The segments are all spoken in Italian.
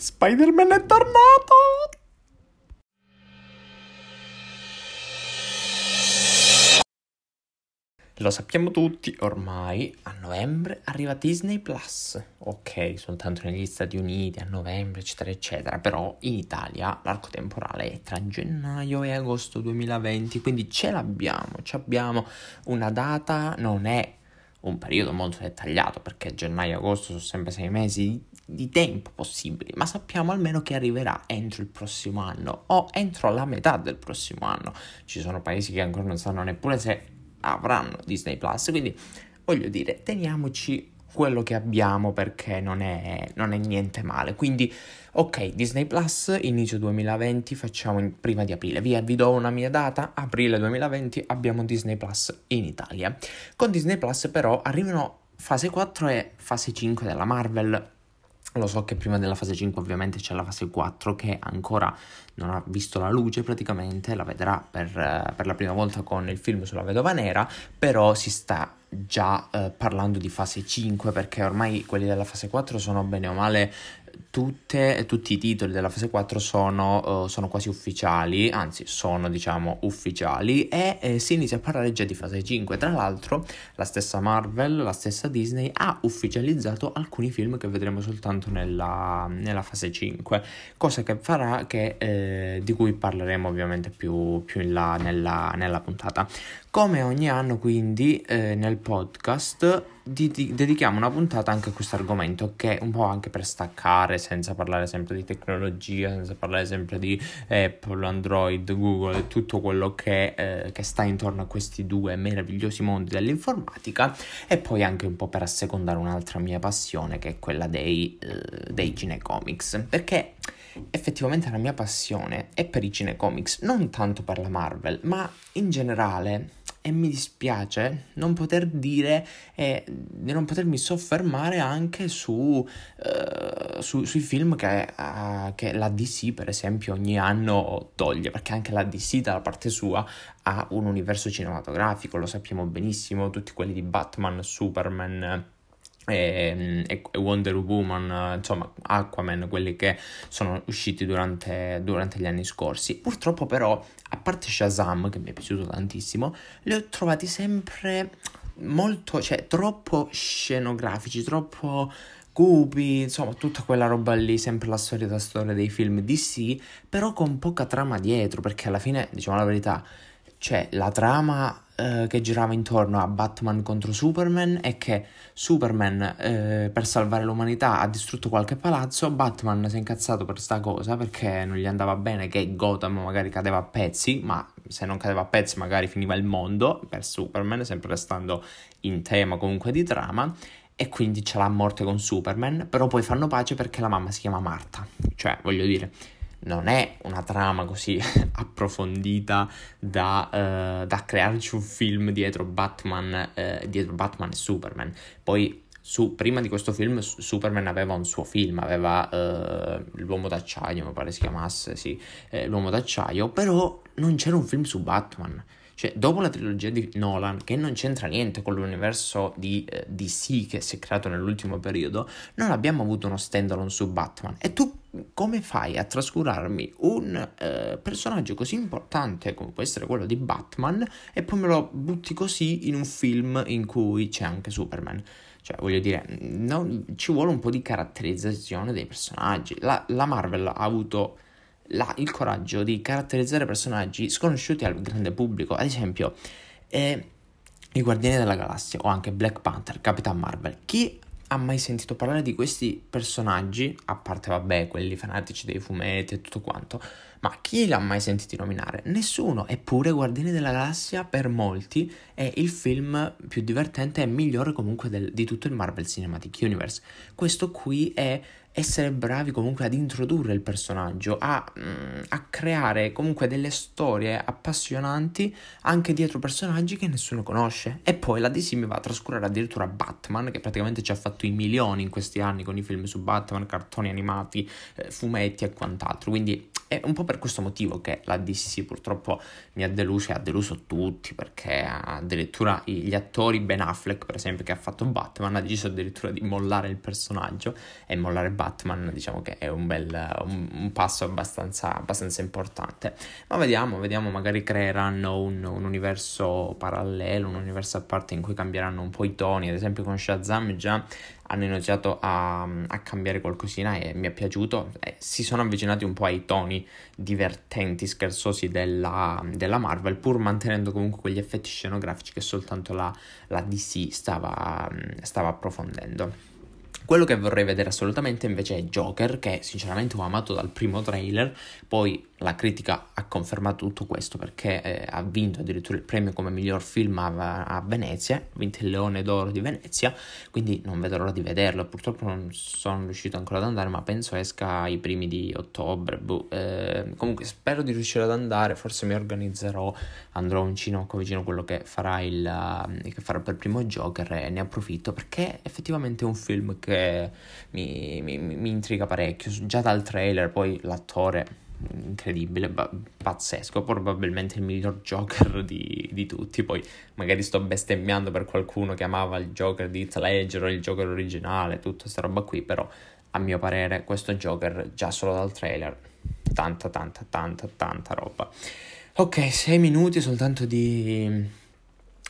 Spider-Man è tornato! Lo sappiamo tutti, ormai a novembre arriva Disney Plus. Ok, soltanto negli Stati Uniti a novembre, eccetera, eccetera. Però in Italia l'arco temporale è tra gennaio e agosto 2020, quindi ce l'abbiamo, ci abbiamo una data, non è un periodo molto dettagliato perché gennaio e agosto sono sempre sei mesi di tempo possibili, ma sappiamo almeno che arriverà entro il prossimo anno o entro la metà del prossimo anno. Ci sono paesi che ancora non sanno neppure se avranno Disney Plus. Quindi voglio dire, teniamoci quello che abbiamo perché non è, non è niente male. Quindi, ok, Disney Plus, inizio 2020, facciamo in, prima di aprile. Via, vi do una mia data, aprile 2020 abbiamo Disney Plus in Italia. Con Disney Plus però arrivano fase 4 e fase 5 della Marvel lo so che prima della fase 5 ovviamente c'è la fase 4 che ancora non ha visto la luce praticamente, la vedrà per, eh, per la prima volta con il film sulla vedova nera, però si sta già eh, parlando di fase 5 perché ormai quelli della fase 4 sono bene o male tutte, tutti i titoli della fase 4 sono, uh, sono quasi ufficiali, anzi sono diciamo ufficiali e eh, si inizia a parlare già di fase 5. Tra l'altro la stessa Marvel, la stessa Disney ha ufficializzato alcuni film che vedremo soltanto nella, nella fase 5, cosa che farà che, eh, di cui parleremo ovviamente più, più in là nella, nella puntata. Come ogni anno quindi eh, nel podcast di- di- dedichiamo una puntata anche a questo argomento che è un po' anche per staccare senza parlare sempre di tecnologia, senza parlare sempre di Apple, Android, Google e tutto quello che, eh, che sta intorno a questi due meravigliosi mondi dell'informatica e poi anche un po' per assecondare un'altra mia passione che è quella dei, eh, dei cinecomics perché effettivamente la mia passione è per i cinecomics, non tanto per la Marvel, ma in generale e mi dispiace non poter dire e di non potermi soffermare anche su, uh, su sui film che, uh, che, la DC per esempio ogni anno toglie perché anche la DC dalla parte sua ha un universo cinematografico lo sappiamo benissimo tutti quelli di Batman, Superman e, e, Wonder Woman, insomma Aquaman, quelli che sono usciti durante, durante, gli anni scorsi. Purtroppo però, a parte Shazam, che mi è piaciuto tantissimo, li ho trovati sempre molto, cioè troppo scenografici, troppo cupi, insomma tutta quella roba lì, sempre la solita storia dei film DC, però con poca trama dietro, perché alla fine, diciamo la verità, c'è la trama eh, che girava intorno a Batman contro Superman e che Superman eh, per salvare l'umanità ha distrutto qualche palazzo, Batman si è incazzato per sta cosa perché non gli andava bene che Gotham magari cadeva a pezzi, ma se non cadeva a pezzi magari finiva il mondo per Superman, sempre restando in tema comunque di trama e quindi ce l'ha a morte con Superman, però poi fanno pace perché la mamma si chiama Marta, cioè voglio dire non è una trama così approfondita da, uh, da, crearci un film dietro Batman, uh, dietro Batman e Superman. Poi su, prima di questo film Superman aveva un suo film, aveva uh, L'uomo d'acciaio, mi pare si chiamasse, sì, eh, L'uomo d'acciaio, però non c'era un film su Batman. Cioè, dopo la trilogia di Nolan, che non c'entra niente con l'universo di eh, DC che si è creato nell'ultimo periodo, non abbiamo avuto uno standalone su Batman. E tu come fai a trascurarmi un eh, personaggio così importante come può essere quello di Batman e poi me lo butti così in un film in cui c'è anche Superman? Cioè, voglio dire, no, ci vuole un po' di caratterizzazione dei personaggi. La, la Marvel ha avuto la, il coraggio di caratterizzare personaggi sconosciuti al grande pubblico. Ad esempio, eh, i Guardiani della Galassia o anche Black Panther, Capitan Marvel. Chi ha mai sentito parlare di questi personaggi, a parte vabbè quelli fanatici dei fumetti e tutto quanto, ma chi l'ha mai sentito nominare? Nessuno, eppure Guardiani della Galassia per molti è il film più divertente e migliore comunque del, di tutto il Marvel Cinematic Universe. Questo qui è essere bravi comunque ad introdurre il personaggio, a, mm, a, creare comunque delle storie appassionanti anche dietro personaggi che nessuno conosce. E poi la DC mi va a trascurare addirittura Batman, che praticamente ci ha fatto i milioni in questi anni con i film su Batman, cartoni animati, eh, fumetti e quant'altro. Quindi è un po' per questo motivo che la DC purtroppo mi ha deluso e ha deluso tutti, perché addirittura gli attori Ben Affleck, per esempio, che ha fatto Batman, ha deciso addirittura di mollare il personaggio e mollare Batman, diciamo che è un bel un, un passo abbastanza, abbastanza, importante. Ma vediamo, vediamo, magari creeranno un, un, universo parallelo, un universo a parte in cui cambieranno un po' i toni, ad esempio con Shazam già hanno iniziato a, a cambiare qualcosina e mi è piaciuto. Eh, si sono avvicinati un po' ai toni divertenti, scherzosi della, della, Marvel, pur mantenendo comunque quegli effetti scenografici che soltanto la, la DC stava, stava approfondendo. Quello che vorrei vedere assolutamente invece è Joker, che sinceramente ho amato dal primo trailer, poi la critica ha confermato tutto questo perché eh, ha vinto addirittura il premio come miglior film a, a, Venezia, ha vinto il Leone d'Oro di Venezia, quindi non vedo l'ora di vederlo. Purtroppo non sono riuscito ancora ad andare, ma penso esca i primi di ottobre. Boh. Eh, comunque spero di riuscire ad andare, forse mi organizzerò, andrò un cinocco vicino a quello che farà, il, uh, che farà per primo Joker e ne approfitto perché effettivamente è un film che mi, mi, mi intriga parecchio. Già dal trailer, poi l'attore incredibile, ba- pazzesco, probabilmente il miglior Joker di, di, tutti. Poi magari sto bestemmiando per qualcuno che amava il Joker di Heath Ledger o il Joker originale, tutta questa roba qui, però a mio parere questo Joker già solo dal trailer, tanta tanta tanta tanta roba. Ok, sei minuti soltanto di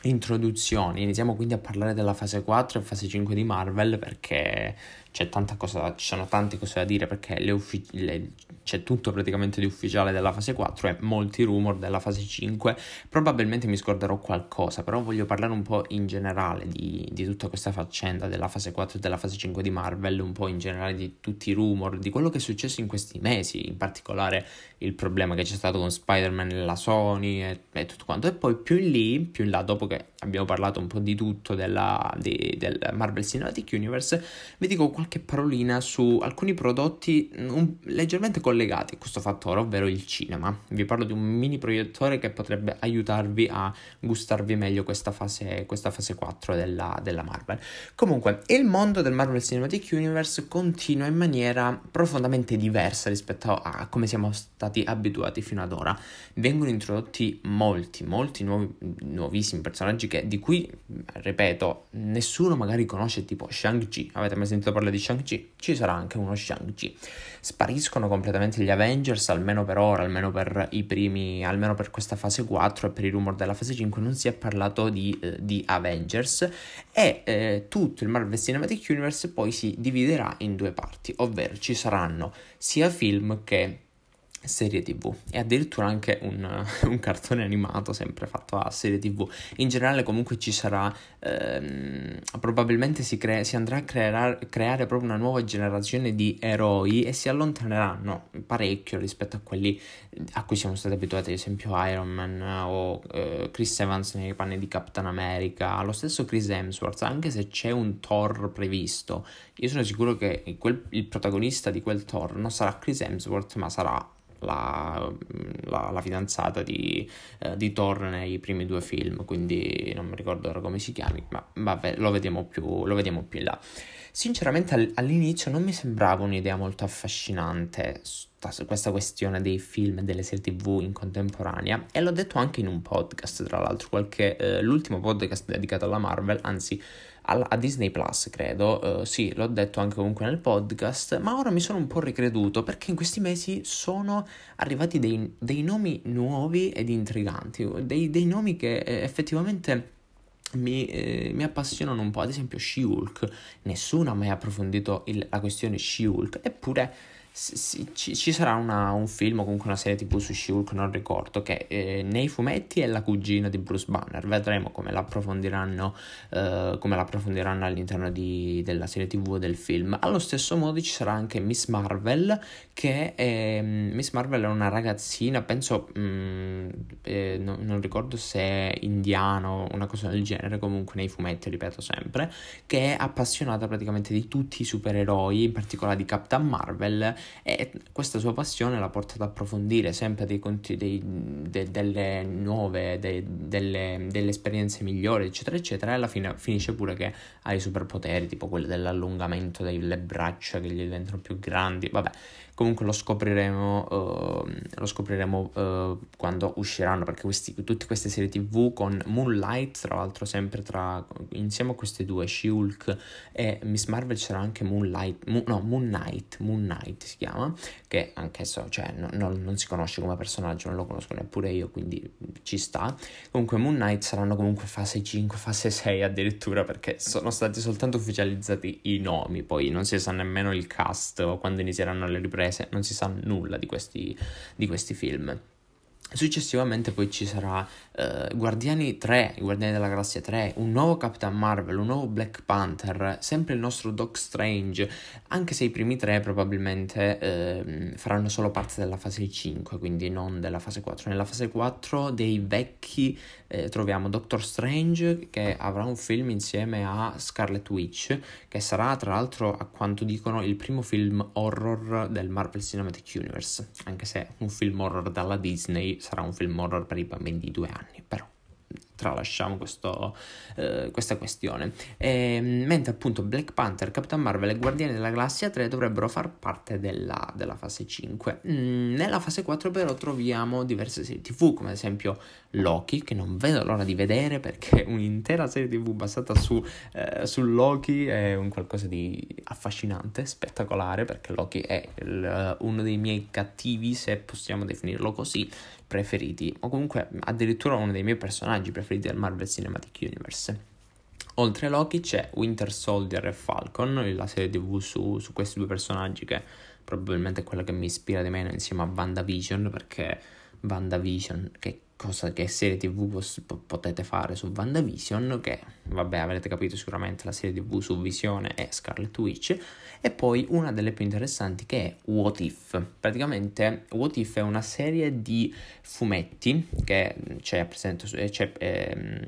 introduzioni. Iniziamo quindi a parlare della fase 4 e fase 5 di Marvel perché c'è tanta cosa, ci sono tante cose da dire perché le uffi- le, c'è tutto praticamente di ufficiale della fase 4 e molti rumor della fase 5. Probabilmente mi scorderò qualcosa, però voglio parlare un po' in generale di, di tutta questa faccenda della fase 4 e della fase 5 di Marvel, un po' in generale di tutti i rumor, di quello che è successo in questi mesi, in particolare il problema che c'è stato con Spider-Man e la Sony e, e tutto quanto. E poi più in lì, più in là, dopo che abbiamo parlato un po' di tutto della, di, del Marvel Cinematic Universe, vi dico qualche parolina su alcuni prodotti un, leggermente collegati a questo fattore, ovvero il cinema. Vi parlo di un mini proiettore che potrebbe aiutarvi a gustarvi meglio questa fase, questa fase 4 della, della Marvel. Comunque, il mondo del Marvel Cinematic Universe continua in maniera profondamente diversa rispetto a come siamo stati abituati fino ad ora. Vengono introdotti molti, molti nuovi, nuovissimi personaggi che, di cui, ripeto, nessuno magari conosce, tipo Shang-Chi. Avete mai sentito parlare di Shang-Chi? Ci sarà anche uno Shang-Chi. Spariscono completamente gli Avengers, almeno per ora, almeno per i primi, almeno per questa fase 4 e per i rumor della fase 5 non si è parlato di, eh, di Avengers e eh, tutto il Marvel Cinematic Universe poi si dividerà in due parti, ovvero ci saranno sia film che serie tv e addirittura anche un, un, cartone animato sempre fatto a serie tv in generale comunque ci sarà ehm, probabilmente si, crea, si, andrà a creare, creare proprio una nuova generazione di eroi e si allontaneranno parecchio rispetto a quelli a cui siamo stati abituati ad esempio Iron Man o eh, Chris Evans nei panni di Captain America lo stesso Chris Hemsworth anche se c'è un Thor previsto. Io sono sicuro che quel, il protagonista di quel Thor non sarà Chris Hemsworth ma sarà la, la, la fidanzata di, eh, di, Thor nei primi due film, quindi non mi ricordo ora come si chiami, ma vabbè, lo vediamo più, lo vediamo più in là. Sinceramente all'inizio non mi sembrava un'idea molto affascinante questa questione dei film e delle serie tv in contemporanea e l'ho detto anche in un podcast tra l'altro qualche, eh, l'ultimo podcast dedicato alla Marvel anzi a Disney Plus, credo. Uh, sì, l'ho detto anche comunque nel podcast, ma ora mi sono un po' ricreduto perché in questi mesi sono arrivati dei, dei nomi nuovi ed intriganti, dei, dei nomi che eh, effettivamente mi, eh, mi, appassionano un po'. Ad esempio, She-Hulk. Nessuno ha mai approfondito il, la questione She-Hulk, eppure ci, ci, sarà una, un film o comunque una serie tv su Shulk, non ricordo, che eh, nei fumetti è la cugina di Bruce Banner. Vedremo come l'approfondiranno, eh, come l'approfondiranno all'interno di, della serie tv del film. Allo stesso modo ci sarà anche Miss Marvel, che è, Miss Marvel è una ragazzina, penso, mh, mm, eh, no, non ricordo se è indiano o una cosa del genere, comunque nei fumetti, ripeto sempre, che è appassionata praticamente di tutti i supereroi, in particolare di Captain Marvel e questa sua passione l'ha portata a approfondire sempre dei conti, dei, de, delle nuove, de, delle, delle, esperienze migliori, eccetera, eccetera, e alla fine finisce pure che ha i superpoteri, tipo quello dell'allungamento delle braccia che gli diventano più grandi, vabbè, comunque lo scopriremo, uh, lo scopriremo uh, quando usciranno, perché questi, tutte queste serie tv con Moonlight, tra l'altro sempre tra, insieme a queste due, She-Hulk e Miss Marvel c'era anche Moonlight, Mo, no, Moon Knight, Moon Knight si chiama, che anch'esso, cioè, no, no, non si conosce come personaggio, non lo conosco neppure io, quindi ci sta. Comunque Moon Knight saranno comunque fase 5, fase 6 addirittura, perché sono stati soltanto ufficializzati i nomi, poi non si sa nemmeno il cast o quando inizieranno le riprese, non si sa nulla di questi, di questi film. Successivamente poi ci sarà uh, Guardiani 3, i Guardiani della Galassia 3, un nuovo Capitan Marvel, un nuovo Black Panther, sempre il nostro Doc Strange, anche se i primi tre probabilmente uh, faranno solo parte della fase 5, quindi non della fase 4. Nella fase 4 dei vecchi uh, troviamo Doctor Strange che avrà un film insieme a Scarlet Witch, che sarà tra l'altro a quanto dicono il primo film horror del Marvel Cinematic Universe, anche se un film horror dalla Disney sarà un film horror per i bambini di due anni, però tralasciamo questo, eh, questa questione. E, ehm, mentre appunto Black Panther, Capitan Marvel e Guardiani della Galassia 3 dovrebbero far parte della, della fase 5. Mm, nella fase 4 però troviamo diverse serie tv, come ad esempio Loki, che non vedo l'ora di vedere perché un'intera serie tv basata su, eh, su Loki è un qualcosa di affascinante, spettacolare, perché Loki è il, uno dei miei cattivi, se possiamo definirlo così, preferiti, o comunque addirittura uno dei miei personaggi preferiti del Marvel Cinematic Universe. Oltre a Loki c'è Winter Soldier e Falcon, la serie tv su, su questi due personaggi che probabilmente è quella che mi ispira di meno insieme a WandaVision perché WandaVision, che cosa che serie tv potete fare su WandaVision, che vabbè avrete capito sicuramente la serie tv su Visione e Scarlet Witch, e poi una delle più interessanti che è What If. Praticamente What If è una serie di fumetti che c'è presente, c'è, è, ehm,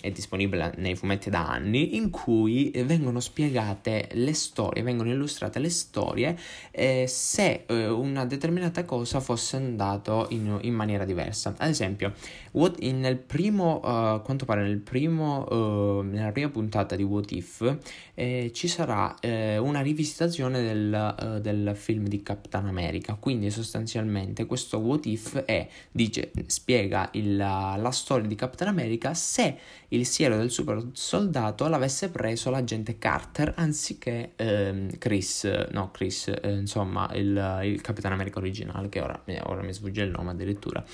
è disponibile nei fumetti da anni, in cui vengono spiegate le storie, vengono illustrate le storie eh, se eh, una determinata cosa fosse andata in, in maniera diversa. Ad esempio, What, in, nel primo, uh, quanto pare nel primo, uh, nella prima puntata di What If eh, ci sarà eh, una rivisitazione del, uh, del, film di Capitan America, quindi sostanzialmente questo What If è, dice, spiega il, la storia di Capitan America se il siero del super soldato l'avesse preso l'agente Carter anziché ehm, Chris, no Chris, eh, insomma il, il Capitan America originale che ora, ora mi sfugge il nome addirittura.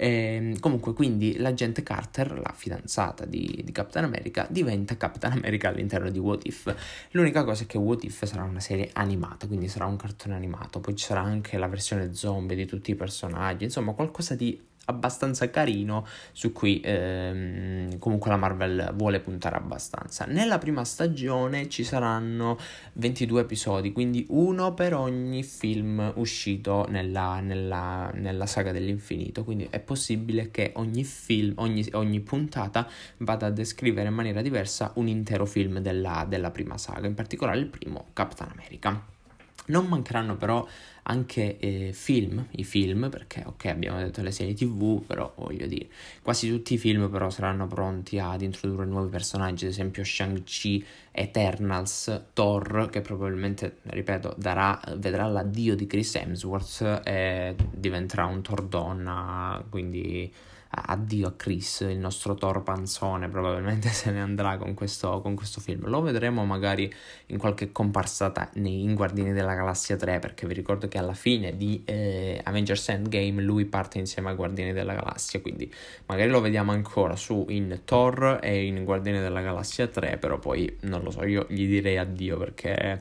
E, ehm, comunque, quindi l'agente Carter, la fidanzata di, di, Capitan America, diventa Capitan America all'interno di What If. L'unica cosa è che What If sarà una serie animata, quindi sarà un cartone animato. Poi ci sarà anche la versione zombie di tutti i personaggi, insomma, qualcosa di abbastanza carino su cui ehm, comunque la Marvel vuole puntare abbastanza. Nella prima stagione ci saranno 22 episodi, quindi uno per ogni film uscito nella, nella, nella saga dell'infinito, quindi è possibile che ogni film, ogni, ogni puntata vada a descrivere in maniera diversa un intero film della, della prima saga, in particolare il primo Capitan America. Non mancheranno però anche eh, film, i film, perché ok abbiamo detto le serie tv, però voglio dire, quasi tutti i film però saranno pronti ad introdurre nuovi personaggi, ad esempio Shang-Chi, Eternals, Thor, che probabilmente, ripeto, darà, vedrà l'addio di Chris Hemsworth e diventerà un Thor donna, quindi addio a Chris, il nostro Thor panzone probabilmente se ne andrà con questo, con questo film. Lo vedremo magari in qualche comparsata in Guardiani della Galassia 3 perché vi ricordo che alla fine di eh, Avengers Endgame lui parte insieme a Guardiani della Galassia, quindi magari lo vediamo ancora su in Thor e in Guardiani della Galassia 3, però poi non lo so, io gli direi addio perché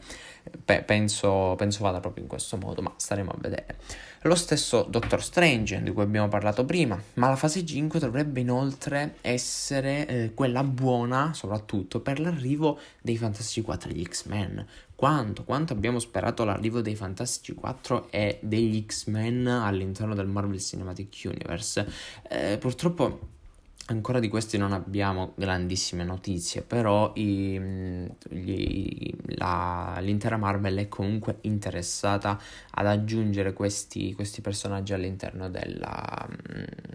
Beh, penso, penso vada proprio in questo modo, ma staremo a vedere. Lo stesso Doctor Strange, di cui abbiamo parlato prima, ma la fase 5 dovrebbe inoltre essere eh, quella buona, soprattutto per l'arrivo dei Fantastici 4 e gli X-Men. Quanto, quanto abbiamo sperato l'arrivo dei Fantastici 4 e degli X-Men all'interno del Marvel Cinematic Universe. Eh, purtroppo Ancora di questi non abbiamo grandissime notizie, però i, gli, la, l'intera Marvel è comunque interessata ad aggiungere questi, questi personaggi all'interno della,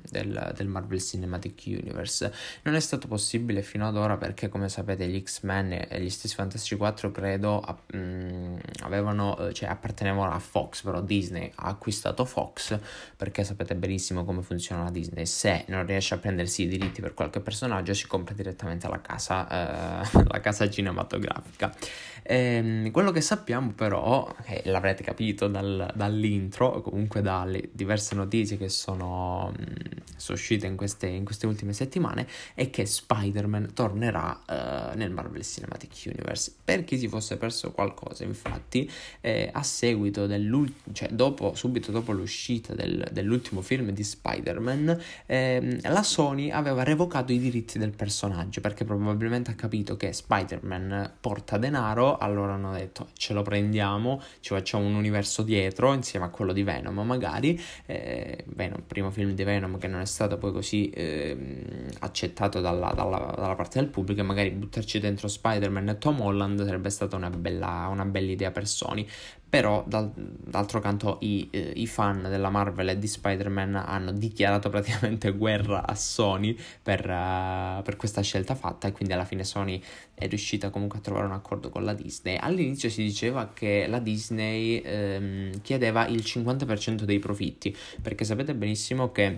del, del, Marvel Cinematic Universe. Non è stato possibile fino ad ora perché, come sapete, gli X-Men e gli stessi Fantastici 4 credo mh, avevano, cioè, appartenevano a Fox, però Disney ha acquistato Fox perché sapete benissimo come funziona la Disney. Se non riesce a prendersi i diritti diritti per qualche personaggio si compra direttamente alla casa, eh, la casa cinematografica. E, ehm, quello che sappiamo però, e l'avrete capito dal, dall'intro, comunque dalle diverse notizie che sono, mm, sono uscite in queste, in queste, ultime settimane, è che Spider-Man tornerà eh, nel Marvel Cinematic Universe. Per chi si fosse perso qualcosa, infatti, eh, a seguito dell'ultimo, cioè dopo, subito dopo l'uscita del, dell'ultimo film di Spider-Man, ehm, la Sony aveva aveva revocato i diritti del personaggio perché probabilmente ha capito che Spider-Man porta denaro, allora hanno detto ce lo prendiamo, ci facciamo un universo dietro insieme a quello di Venom magari, eh, Venom, primo film di Venom che non è stato poi così eh, accettato dalla, dalla, dalla, parte del pubblico e magari buttarci dentro Spider-Man e Tom Holland sarebbe stata una bella, una bella idea per Sony, però dal, d'altro canto i, eh, i, fan della Marvel e di Spider-Man hanno dichiarato praticamente guerra a Sony per, uh, per, questa scelta fatta e quindi alla fine Sony è riuscita comunque a trovare un accordo con la Disney. All'inizio si diceva che la Disney ehm, chiedeva il 50% dei profitti perché sapete benissimo che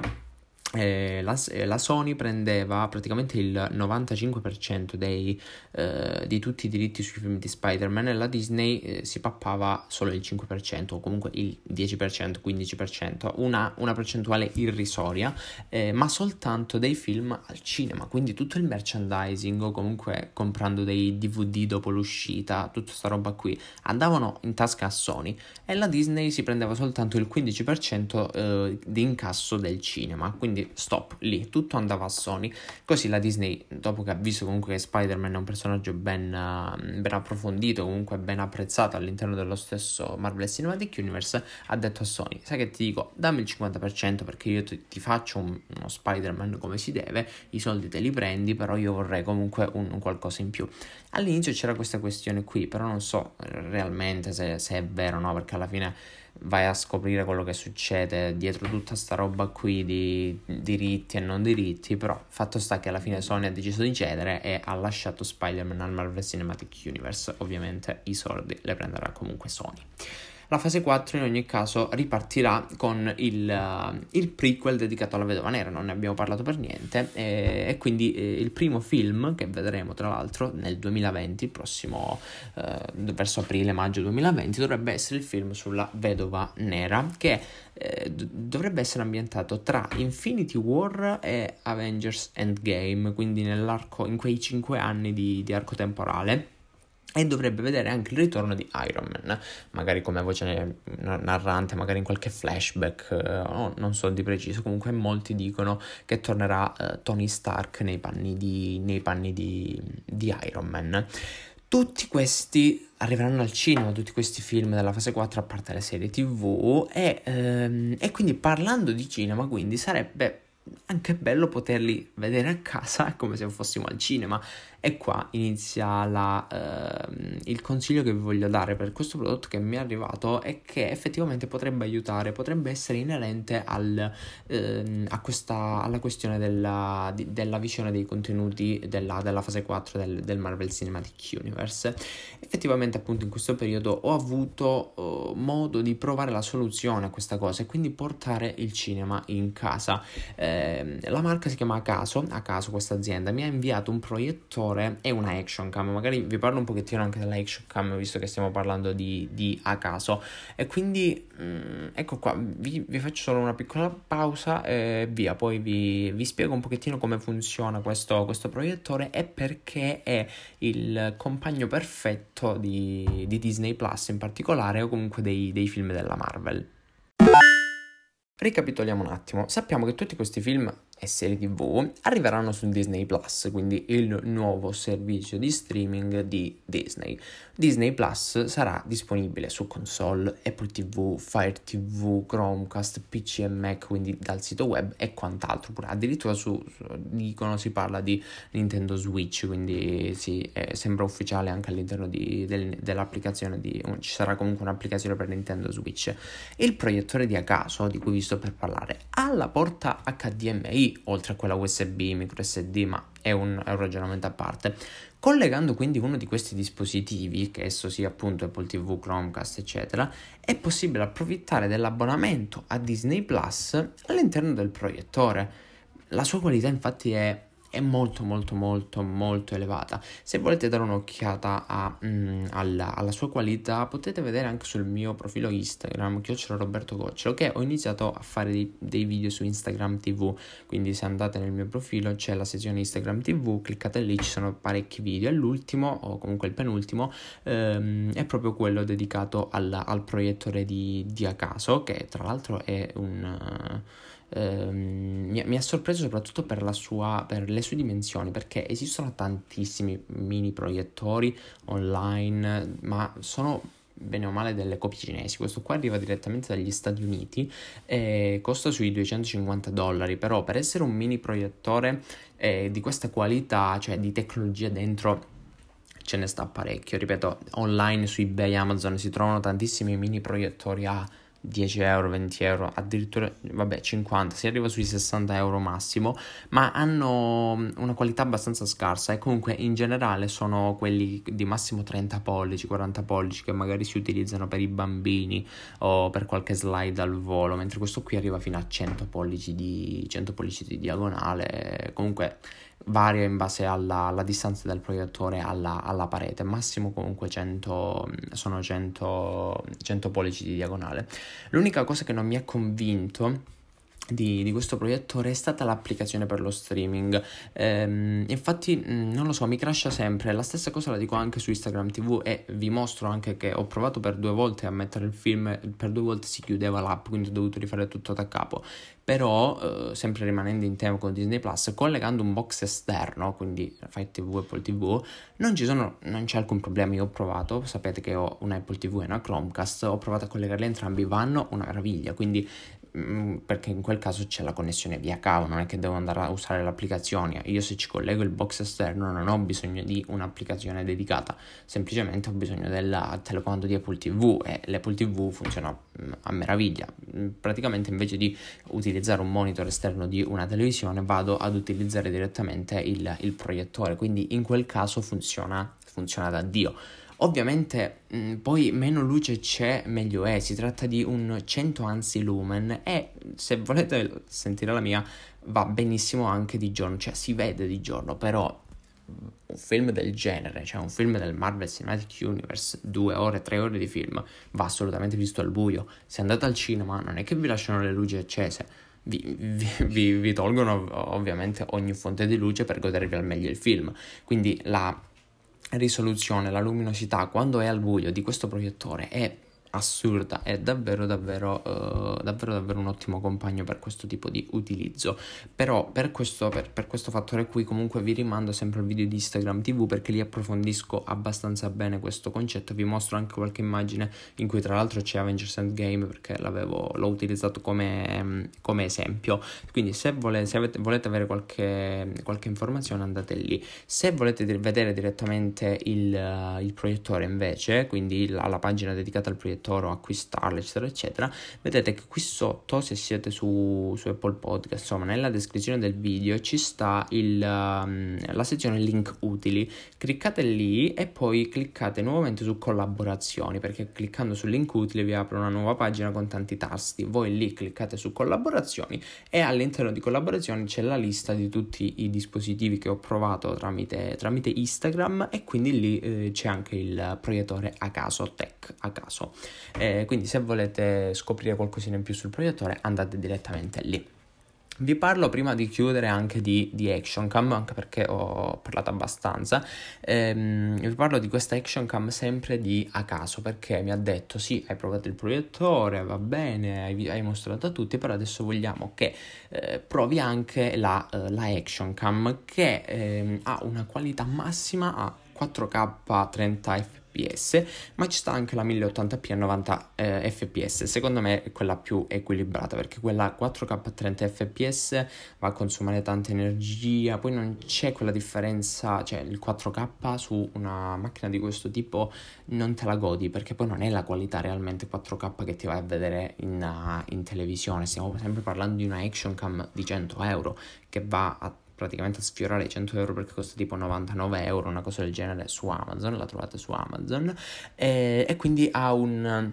eh, la, eh, la, Sony prendeva praticamente il 95% dei, eh, di tutti i diritti sui film di Spider-Man e la Disney eh, si pappava solo il 5% o comunque il 10%, 15%, una, una percentuale irrisoria, eh, ma soltanto dei film al cinema, quindi tutto il merchandising o comunque comprando dei DVD dopo l'uscita, tutta questa roba qui, andavano in tasca a Sony e la Disney si prendeva soltanto il 15% eh, di incasso del cinema, quindi stop lì, tutto andava a Sony. Così la Disney, dopo che ha visto comunque che Spider-Man è un personaggio ben, uh, ben approfondito, comunque ben apprezzato all'interno dello stesso Marvel Cinematic Universe, ha detto a Sony: Sai che ti dico, dammi il 50% perché io ti, ti faccio un, uno Spider-Man come si deve, i soldi te li prendi, però io vorrei comunque un, un qualcosa in più. All'inizio c'era questa questione qui, però non so realmente se, se è vero o no, perché alla fine vai a scoprire quello che succede dietro tutta sta roba qui di diritti e non diritti, però fatto sta che alla fine Sony ha deciso di cedere e ha lasciato Spider-Man al Marvel Cinematic Universe, ovviamente i soldi le prenderà comunque Sony. La fase 4 in ogni caso ripartirà con il, uh, il prequel dedicato alla Vedova Nera, non ne abbiamo parlato per niente, e, e quindi eh, il primo film che vedremo tra l'altro nel 2020, il prossimo uh, verso aprile-maggio 2020, dovrebbe essere il film sulla Vedova Nera che eh, dovrebbe essere ambientato tra Infinity War e Avengers Endgame, quindi nell'arco, in quei 5 anni di, di arco temporale e dovrebbe vedere anche il ritorno di Iron Man, magari come voce narrante, magari in qualche flashback, eh, oh, non so di preciso, comunque molti dicono che tornerà eh, Tony Stark nei panni, di, nei panni di, di Iron Man. Tutti questi arriveranno al cinema, tutti questi film della fase 4 a parte le serie tv e, ehm, e quindi parlando di cinema quindi sarebbe anche bello poterli vedere a casa come se fossimo al cinema e qua inizia la, eh, il consiglio che vi voglio dare per questo prodotto che mi è arrivato e che effettivamente potrebbe aiutare, potrebbe essere inerente al, eh, questa, alla questione della, di, della, visione dei contenuti della, della fase 4 del, del, Marvel Cinematic Universe. Effettivamente appunto in questo periodo ho avuto oh, modo di provare la soluzione a questa cosa e quindi portare il cinema in casa. Eh, la marca si chiama Acaso, Acaso questa azienda mi ha inviato un proiettore e una action cam. Magari vi parlo un pochettino anche della action cam, visto che stiamo parlando di, di a. E quindi, mh, mm, ecco qua, vi, vi, faccio solo una piccola pausa e via. Poi vi, vi spiego un pochettino come funziona questo, questo, proiettore e perché è il compagno perfetto di, di Disney Plus in particolare o comunque dei, dei film della Marvel. Ricapitoliamo un attimo, sappiamo che tutti questi film e serie tv arriveranno su Disney Plus, quindi il nuovo servizio di streaming di Disney. Disney Plus sarà disponibile su console, Apple TV, Fire TV, Chromecast, PC e Mac, quindi dal sito web e quant'altro. Pure addirittura su, dicono si parla di Nintendo Switch, quindi sì, eh, sembra ufficiale anche all'interno di, del, dell'applicazione di, ci sarà comunque un'applicazione per Nintendo Switch. Il proiettore di a caso di cui vi sto per parlare ha la porta HDMI oltre a quella USB, micro SD, ma è un, è un ragionamento a parte. Collegando quindi uno di questi dispositivi, che esso sia appunto Apple TV, Chromecast, eccetera, è possibile approfittare dell'abbonamento a Disney Plus all'interno del proiettore. La sua qualità infatti è è molto molto molto molto elevata. Se volete dare un'occhiata a, mm, alla, alla, sua qualità potete vedere anche sul mio profilo Instagram, chiocciola Roberto Goccelo, che ho iniziato a fare dei, dei, video su Instagram TV, quindi se andate nel mio profilo c'è la sezione Instagram TV, cliccate lì, ci sono parecchi video e l'ultimo, o comunque il penultimo, ehm, è proprio quello dedicato alla, al proiettore di, di Acaso, che tra l'altro è un... Uh, ehm, mi, mi, ha sorpreso soprattutto per, sua, per, le sue dimensioni, perché esistono tantissimi mini proiettori online, ma sono bene o male delle copie cinesi. Questo qua arriva direttamente dagli Stati Uniti e costa sui 250 dollari, però per essere un mini proiettore eh, di questa qualità, cioè di tecnologia dentro ce ne sta parecchio. Ripeto, online su eBay Amazon si trovano tantissimi mini proiettori a 10 euro, 20 euro, addirittura vabbè 50, si arriva sui 60 euro massimo, ma hanno una qualità abbastanza scarsa e comunque in generale sono quelli di massimo 30 pollici, 40 pollici che magari si utilizzano per i bambini o per qualche slide al volo, mentre questo qui arriva fino a 100 pollici di, 100 pollici di diagonale, comunque varia in base alla, alla distanza del proiettore alla, alla, parete, massimo comunque 100, sono 100, 100 pollici di diagonale. L'unica cosa che non mi ha convinto di, di, questo proiettore è stata l'applicazione per lo streaming. Ehm, infatti, mm, non lo so, mi crasha sempre. La stessa cosa la dico anche su Instagram TV e vi mostro anche che ho provato per due volte a mettere il film, per due volte si chiudeva l'app, quindi ho dovuto rifare tutto da capo. Però, eh, sempre rimanendo in tema con Disney Plus, collegando un box esterno, quindi Fire TV Apple TV, non, sono, non c'è alcun problema. Io ho provato, sapete che ho una Apple TV e una Chromecast, ho provato a collegarli entrambi, vanno una meraviglia. Quindi perché in quel caso c'è la connessione via cavo, non è che devo andare a usare l'applicazione. Io se ci collego il box esterno non ho bisogno di un'applicazione dedicata, semplicemente ho bisogno del telecomando di Apple TV e l'Apple TV funziona mm, a meraviglia. Mm, praticamente invece di utilizzare un monitor esterno di una televisione vado ad utilizzare direttamente il, il proiettore, quindi in quel caso funziona, funziona da Dio. Ovviamente mh, mm, poi meno luce c'è meglio è, si tratta di un 100 anzi lumen e se volete sentire la mia va benissimo anche di giorno, cioè si vede di giorno, però mm, un film del genere, cioè un film del Marvel Cinematic Universe, due ore, tre ore di film, va assolutamente visto al buio. Se andate al cinema non è che vi lasciano le luci accese, vi, vi, vi tolgono ovviamente ogni fonte di luce per godervi al meglio il film. Quindi la risoluzione, la luminosità quando è al buio di questo proiettore è assurda, è davvero davvero, uh, davvero davvero un ottimo compagno per questo tipo di utilizzo. Però per questo, per, per questo fattore qui comunque vi rimando sempre al video di Instagram TV perché lì approfondisco abbastanza bene questo concetto, vi mostro anche qualche immagine in cui tra l'altro c'è Avengers Endgame perché l'ho utilizzato come, come, esempio. Quindi se, volete, se avete, volete avere qualche, qualche, informazione andate lì. Se volete vedere direttamente il, il proiettore invece, quindi la, la pagina dedicata al proiettore, Toro, acquistarle, eccetera, eccetera, vedete che qui sotto, se siete su, su Apple Podcast, insomma, nella descrizione del video ci sta il, um, la sezione link utili. Cliccate lì e poi cliccate nuovamente su collaborazioni, perché cliccando su link utili vi apre una nuova pagina con tanti tasti. Voi lì cliccate su collaborazioni e all'interno di collaborazioni c'è la lista di tutti i dispositivi che ho provato tramite, tramite Instagram e quindi lì eh, c'è anche il proiettore a caso, tech a caso. Eh, quindi se volete scoprire qualcosina in più sul proiettore andate direttamente lì. Vi parlo prima di chiudere anche di, di Action Cam, anche perché ho parlato abbastanza. Ehm, vi parlo di questa Action Cam sempre di a caso, perché mi ha detto sì, hai provato il proiettore, va bene, hai, hai mostrato a tutti, però adesso vogliamo che eh, provi anche la, uh, la, Action Cam che eh, ha una qualità massima a 4K 30 fps fps, ma ci sta anche la 1080p a 90 eh, fps. Secondo me è quella più equilibrata perché quella 4K a 30 fps va a consumare tanta energia, poi non c'è quella differenza, cioè il 4K su una macchina di questo tipo non te la godi perché poi non è la qualità realmente 4K che ti vai a vedere in, uh, in televisione. Stiamo sempre parlando di una action cam di 100 euro che va a praticamente a sfiorare i 100 euro perché costa tipo 99 euro, una cosa del genere su Amazon, la trovate su Amazon. E, e quindi ha un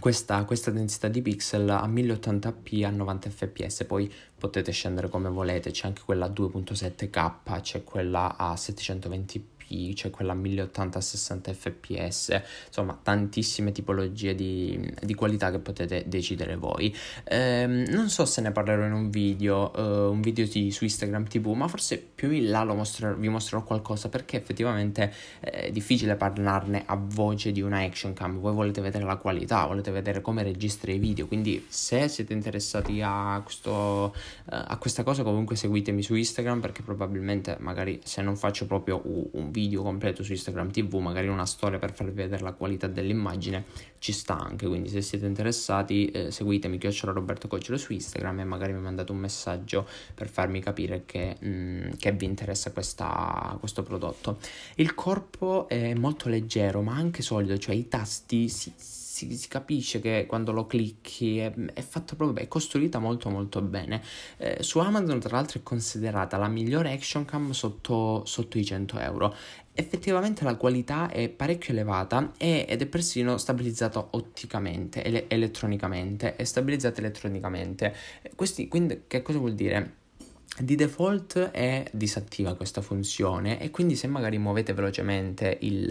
questa, questa, densità di pixel a 1080p a 90 fps, poi potete scendere come volete, c'è anche quella a 2.7k, c'è quella a 720p c'è quella a 1080 60 fps, insomma tantissime tipologie di, di qualità che potete decidere voi. Ehm, non so se ne parlerò in un video, uh, un video di, su Instagram TV, ma forse più in là mostrerò, vi mostrerò qualcosa perché effettivamente è difficile parlarne a voce di una action cam, voi volete vedere la qualità, volete vedere come registra i video, quindi se siete interessati a, questo, uh, a questa cosa comunque seguitemi su Instagram perché probabilmente magari se non faccio proprio un video video completo su Instagram TV, magari una storia per farvi vedere la qualità dell'immagine, ci sta anche. Quindi se siete interessati, eh, seguitemi chiocciola Roberto Coccolo su Instagram e magari mi mandate un messaggio per farmi capire che, mh, mm, che vi interessa questa, questo prodotto. Il corpo è molto leggero, ma anche solido, cioè i tasti si si, si, capisce che quando lo clicchi è, è fatto proprio, è costruita molto molto bene. Eh, su Amazon tra l'altro è considerata la migliore action cam sotto, sotto i 100 euro. Effettivamente la qualità è parecchio elevata ed è persino stabilizzata otticamente, ele- elettronicamente, è stabilizzata elettronicamente. Questi, quindi che cosa vuol dire? Di default è disattiva questa funzione e quindi se magari muovete velocemente il,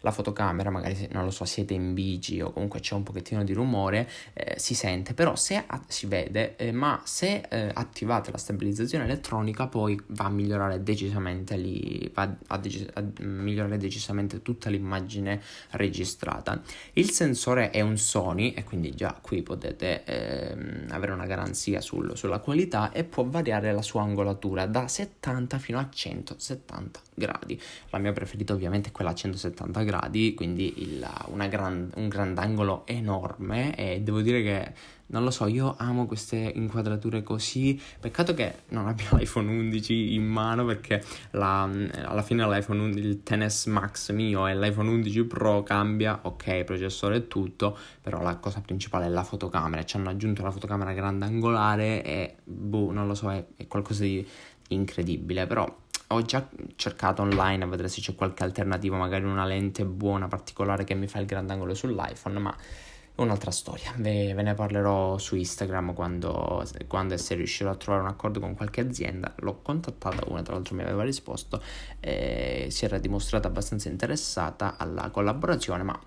la fotocamera, magari non lo so, siete in bici o comunque c'è un pochettino di rumore, eh, si sente, però se a- si vede, eh, ma se eh, attivate la stabilizzazione elettronica poi va a migliorare decisamente, li, va a, dec- a migliorare decisamente tutta l'immagine registrata. Il sensore è un Sony e quindi già qui potete ehm, avere una garanzia sul, sulla qualità e può variare la sua angolatura da 70 fino a 170 gradi. La mia preferita ovviamente è quella a 170 gradi, quindi il, gran, un grandangolo enorme e devo dire che non lo so, io amo queste inquadrature così. Peccato che non abbia l'iPhone 11 in mano perché la, alla fine l'iPhone 11, il XS Max mio e l'iPhone 11 Pro cambia, ok, processore e tutto, però la cosa principale è la fotocamera. Ci hanno aggiunto la fotocamera grandangolare e boh, non lo so, è, è qualcosa di incredibile, però ho già cercato online a vedere se c'è qualche alternativa, magari una lente buona, particolare che mi fa il grandangolo sull'iPhone, ma è un'altra storia. Ve, ve ne parlerò su Instagram quando, quando e se riuscirò a trovare un accordo con qualche azienda. L'ho contattata, una tra l'altro mi aveva risposto, e si era dimostrata abbastanza interessata alla collaborazione, ma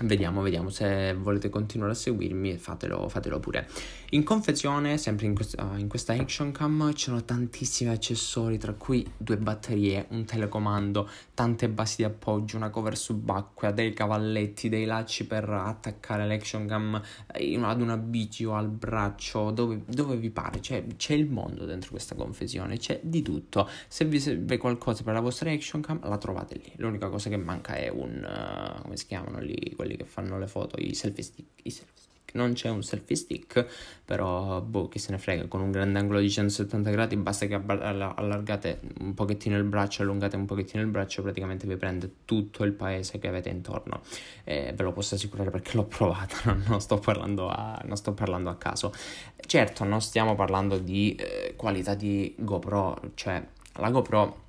Vediamo, vediamo, se volete continuare a seguirmi fatelo, fatelo pure. In confezione, sempre in, quest- uh, in questa Action Cam, c'erano tantissimi accessori, tra cui due batterie, un telecomando, tante basi di appoggio, una cover subacquea, dei cavalletti, dei lacci per attaccare l'Action Cam eh, ad una bici o al braccio, dove, dove vi pare. Cioè, c'è il mondo dentro questa confezione, c'è di tutto. Se vi serve qualcosa per la vostra Action Cam, la trovate lì. L'unica cosa che manca è un... Uh, come si chiamano lì? Quelli che fanno le foto, i selfie stick, i selfie stick. Non c'è un selfie stick, però boh, chi se ne frega, con un grande angolo di 170 gradi basta che allargate un pochettino il braccio, allungate un pochettino il braccio, praticamente vi prende tutto il paese che avete intorno. E ve lo posso assicurare perché l'ho provata, non sto parlando a, non sto parlando a caso. Certo, non stiamo parlando di eh, qualità di GoPro, cioè la GoPro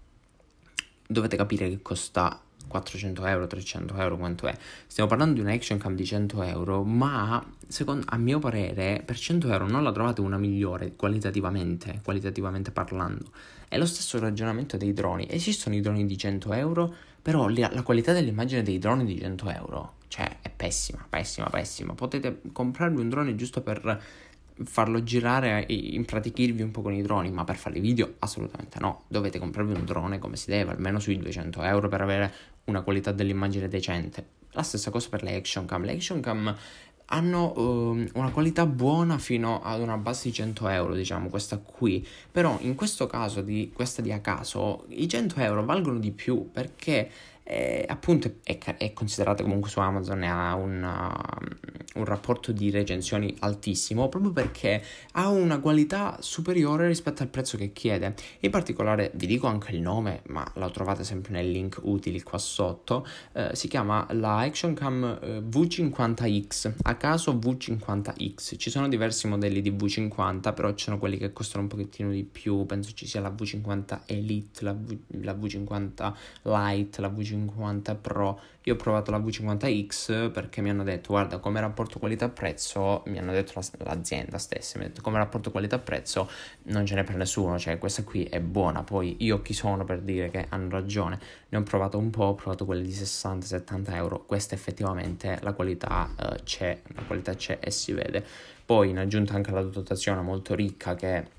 dovete capire che costa 400 euro, 300 euro, quanto è. Stiamo parlando di un action cam di 100 euro, ma secondo, a mio parere per 100 euro non la trovate una migliore qualitativamente, qualitativamente parlando. È lo stesso ragionamento dei droni. Esistono i droni di 100 euro, però la, la qualità dell'immagine dei droni di 100 euro, cioè è pessima, pessima, pessima. Potete comprarvi un drone giusto per farlo girare e impratichirvi un po' con i droni, ma per fare video assolutamente no. Dovete comprarvi un drone come si deve, almeno sui 200 euro per avere una qualità dell'immagine decente. La stessa cosa per le action cam. Le action cam hanno uh, una qualità buona fino ad una base di 100 euro, diciamo, questa qui. Però in questo caso, di questa di a caso, i 100 euro valgono di più perché eh, appunto è, è, considerata comunque su Amazon e ha una, un rapporto di recensioni altissimo proprio perché ha una qualità superiore rispetto al prezzo che chiede. In particolare vi dico anche il nome, ma lo trovate sempre nel link utili qua sotto. Eh, si chiama la Action Cam eh, V50X, a caso V50X. Ci sono diversi modelli di V50, però ci sono quelli che costano un pochettino di più. Penso ci sia la V50 Elite, la, v, la V50 Lite, la V50 V50 Pro. Io ho provato la V50X perché mi hanno detto, guarda, come rapporto qualità-prezzo, mi hanno detto la, l'azienda stessa, mi hanno detto come rapporto qualità-prezzo non ce n'è per nessuno, cioè questa qui è buona. Poi io chi sono per dire che hanno ragione? Ne ho provato un po', ho provato quelle di 60-70 euro. Questa effettivamente la qualità uh, c'è, la qualità c'è e si vede. Poi in aggiunta anche alla dotazione molto ricca che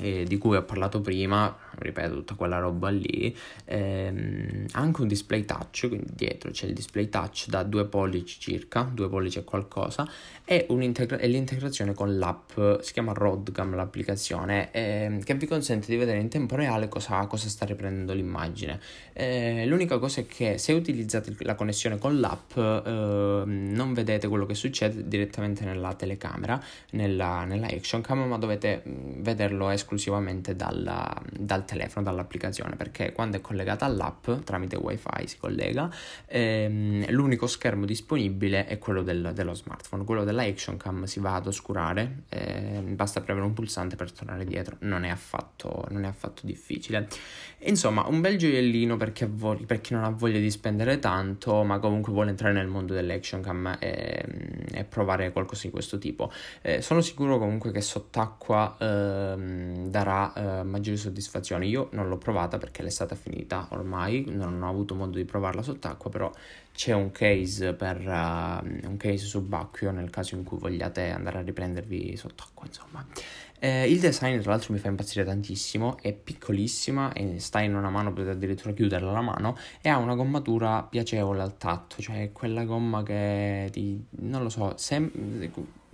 eh, di cui ho parlato prima, ripeto, tutta quella roba lì, ehm, anche un display touch, quindi dietro c'è il display touch da 2 pollici circa, 2 pollici e qualcosa, e, e l'integrazione con l'app, si chiama Rodgam l'applicazione, ehm, che vi consente di vedere in tempo reale cosa, cosa sta riprendendo l'immagine. Eh, l'unica cosa è che se utilizzate la connessione con l'app eh, non vedete quello che succede direttamente nella telecamera, nella, nella action cam, ma dovete mm, vederlo esclusivamente esclusivamente dalla, dal telefono, dall'applicazione, perché quando è collegata all'app tramite wifi si collega, ehm, l'unico schermo disponibile è quello del, dello smartphone, quello della Action Cam si va ad oscurare, eh, basta premere un pulsante per tornare dietro, non è affatto, non è affatto difficile. Insomma, un bel gioiellino perché vo- per chi non ha voglia di spendere tanto, ma comunque vuole entrare nel mondo dell'Action Cam e, e provare qualcosa di questo tipo. Eh, sono sicuro comunque che sott'acqua... Ehm, darà eh, maggiori soddisfazioni. Io non l'ho provata perché l'estate è finita ormai, non ho avuto modo di provarla sott'acqua, però c'è un case per uh, un case subacqueo nel caso in cui vogliate andare a riprendervi sott'acqua, insomma. Eh, il design tra l'altro mi fa impazzire tantissimo, è piccolissima e sta in una mano, potete addirittura chiuderla la mano e ha una gommatura piacevole al tatto, cioè quella gomma che ti, non lo so, sem-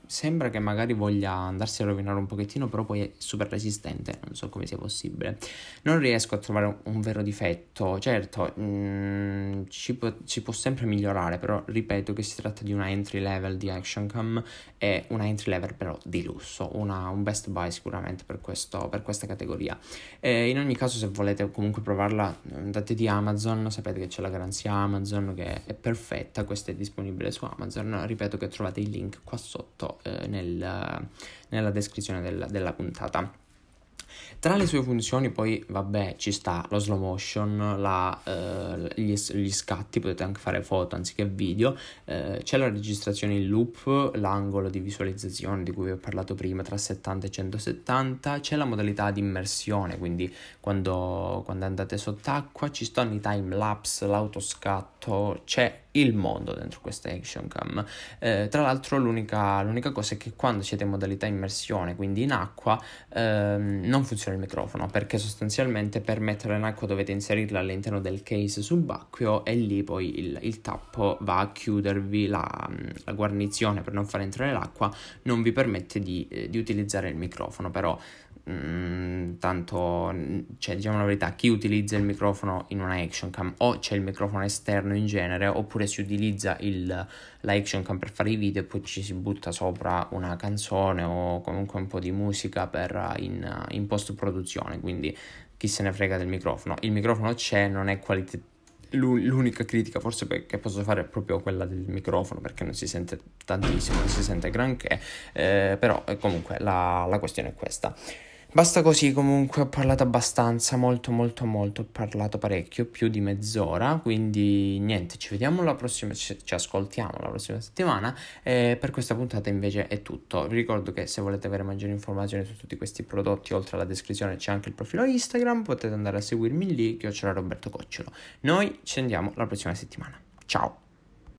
sembra che magari voglia andarsi a rovinare un pochettino, però poi è super resistente, non so come sia possibile. Non riesco a trovare un vero difetto, certo, mh, mm, ci, può, ci, può, sempre migliorare, però ripeto che si tratta di una entry level di action cam e una entry level però di lusso, una, un best buy sicuramente per, questo, per questa categoria. E in ogni caso se volete comunque provarla andate di Amazon, sapete che c'è la garanzia Amazon che è perfetta, questa è disponibile su Amazon, ripeto che trovate il link qua sotto eh, nel, nella descrizione del, della puntata. Tra le sue funzioni poi, vabbè, ci sta lo slow motion, la, eh, gli, gli, scatti, potete anche fare foto anziché video, eh, c'è la registrazione in loop, l'angolo di visualizzazione di cui vi ho parlato prima tra 70 e 170, c'è la modalità di immersione, quindi quando, quando andate sott'acqua ci stanno i time lapse, l'autoscatto, c'è il mondo dentro questa action cam. Eh, tra l'altro l'unica, l'unica, cosa è che quando siete in modalità immersione, quindi in acqua, ehm, non funziona il microfono perché sostanzialmente per metterla in acqua dovete inserirla all'interno del case subacqueo e lì poi il, il tappo va a chiudervi la, la, guarnizione per non far entrare l'acqua, non vi permette di, eh, di utilizzare il microfono, però Mm, tanto, cioè, diciamo la verità, chi utilizza il microfono in una action cam o c'è il microfono esterno in genere oppure si utilizza il, la action cam per fare i video e poi ci si butta sopra una canzone o comunque un po' di musica per, in, in post produzione, quindi chi se ne frega del microfono. Il microfono c'è, non è qualitativo L'unica critica forse che posso fare è proprio quella del microfono perché non si sente tantissimo, non si sente granché, eh, però eh, comunque la, la questione è questa. Basta così comunque, ho parlato abbastanza, molto molto molto, ho parlato parecchio, più di mezz'ora, quindi niente, ci vediamo la prossima, ci, ci ascoltiamo la prossima settimana e per questa puntata invece è tutto. Vi ricordo che se volete avere maggiori informazioni su tutti questi prodotti, oltre alla descrizione c'è anche il profilo Instagram, potete andare a seguirmi lì, che ho Roberto Cocciolo. Noi ci andiamo la prossima settimana. Ciao!